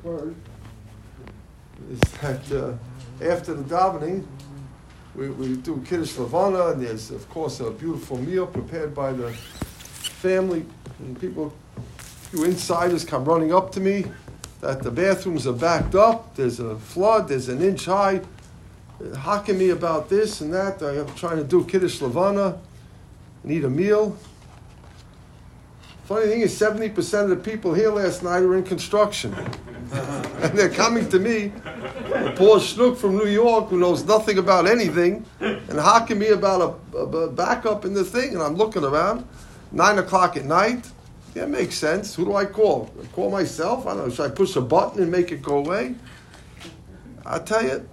occurred is that uh, after the davening, we, we do Kiddush Levana, and there's, of course, a beautiful meal prepared by the family. And people, you insiders come running up to me that the bathrooms are backed up, there's a flood, there's an inch high, hocking me about this and that. I'm trying to do Kiddush Levana, need a meal. Funny thing is, 70% of the people here last night are in construction. and they're coming to me, poor schnook from New York who knows nothing about anything, and hocking me about a, a, backup in the thing. And I'm looking around, 9 o'clock at night. Yeah, makes sense. Who do I call? I call myself? I don't know. Should I push a button and make it go away? I tell you,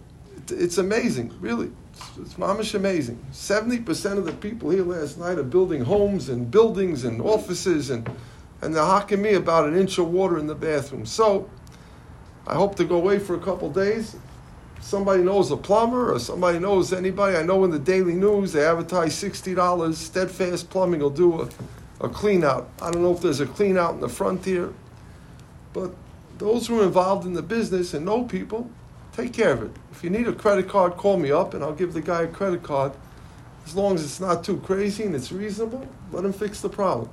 it's amazing, really. It's, mamish amazing. 70% of the people here last night are building homes and buildings and offices, and, and they're hocking me about an inch of water in the bathroom. So I hope to go away for a couple days. Somebody knows a plumber or somebody knows anybody. I know in the Daily News they advertise $60. Steadfast Plumbing will do a, a clean out. I don't know if there's a clean out in the frontier, but those who are involved in the business and know people, take care of it. If you need a credit card, call me up and I'll give the guy a credit card. As long as it's not too crazy and it's reasonable, let him fix the problem.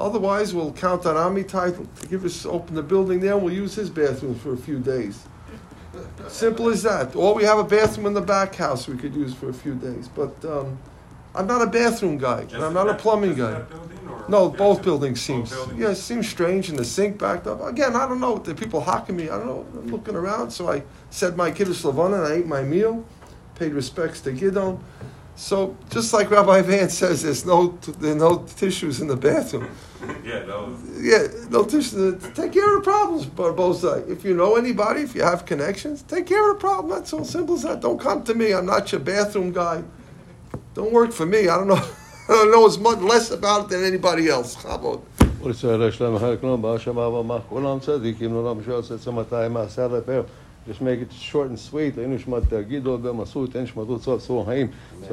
Otherwise, we'll count on Amitai to give us open the building there and we'll use his bathroom for a few days. Simple as that. Or we have a bathroom in the back house we could use for a few days. But um, I'm not a bathroom guy, and I'm not a plumbing guy. No, both buildings seems buildings? yeah, it seems strange, and the sink backed up. Again, I don't know. The people hocking me. I don't know. I'm looking around, so I said my kiddush levana, and I ate my meal, paid respects to Gidon. So just like Rabbi Vance says, there's no there no tissues in the bathroom. yeah, no. Yeah, no tissues. Uh, take care of the problems, both sides. If you know anybody, if you have connections, take care of the problem. That's all simple as that. Don't come to me. I'm not your bathroom guy. Don't work for me. I don't know. Know much less about it than anybody else. Chabod. Just make it short and sweet. So the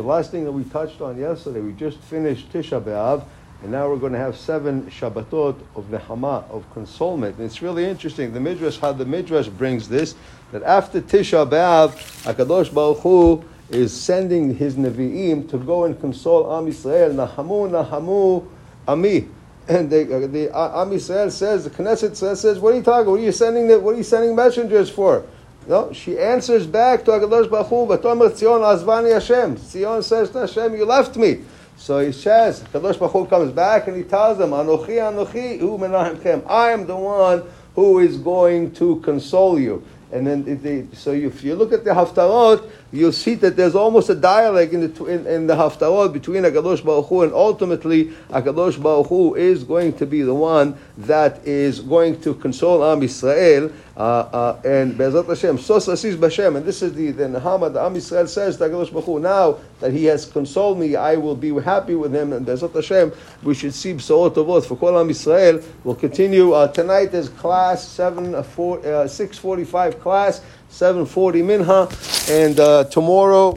last thing that we touched on yesterday, we just finished Tisha B'Av, and now we're going to have seven Shabbatot of Nehama, of consolement. And it's really interesting. The Midrash, how the Midrash brings this, that after Tisha B'Av, HaKadosh Baruch Hu is sending his Nevi'im to go and console Am Yisrael. Nahamu, Nahamu, Ami. And the, uh, the uh, Am Yisrael says, the Knesset says, what are you talking? What are you sending? The, what are you sending messengers for? No, she answers back to Hakadosh Baruch Hu, "V'tomer Tzion azvani Hashem." Tzion says to Hashem, "You left me." So he says, Kadosh Baruch Hu comes back and he tells them, "Anochi, Anochi, Hu menachem I am the one who is going to console you." And then, so if you look at the Haftarot, you'll see that there's almost a dialogue in the, in, in the Haftarot between Akadosh Baruch Hu and ultimately Akadosh Baruch Hu is going to be the one that is going to console Am Yisrael uh, uh, and Bezat Hashem, Sos Asis Bashem, and this is the, the Nahama, the Am Yisrael says Baruch now that he has consoled me, I will be happy with him, and Bezat Hashem, we should see B'sorot Tovot for Kol Am Yisrael. We'll continue, uh, tonight is class 7, uh, 4, uh, 645 class, 740 Minha, and uh, tomorrow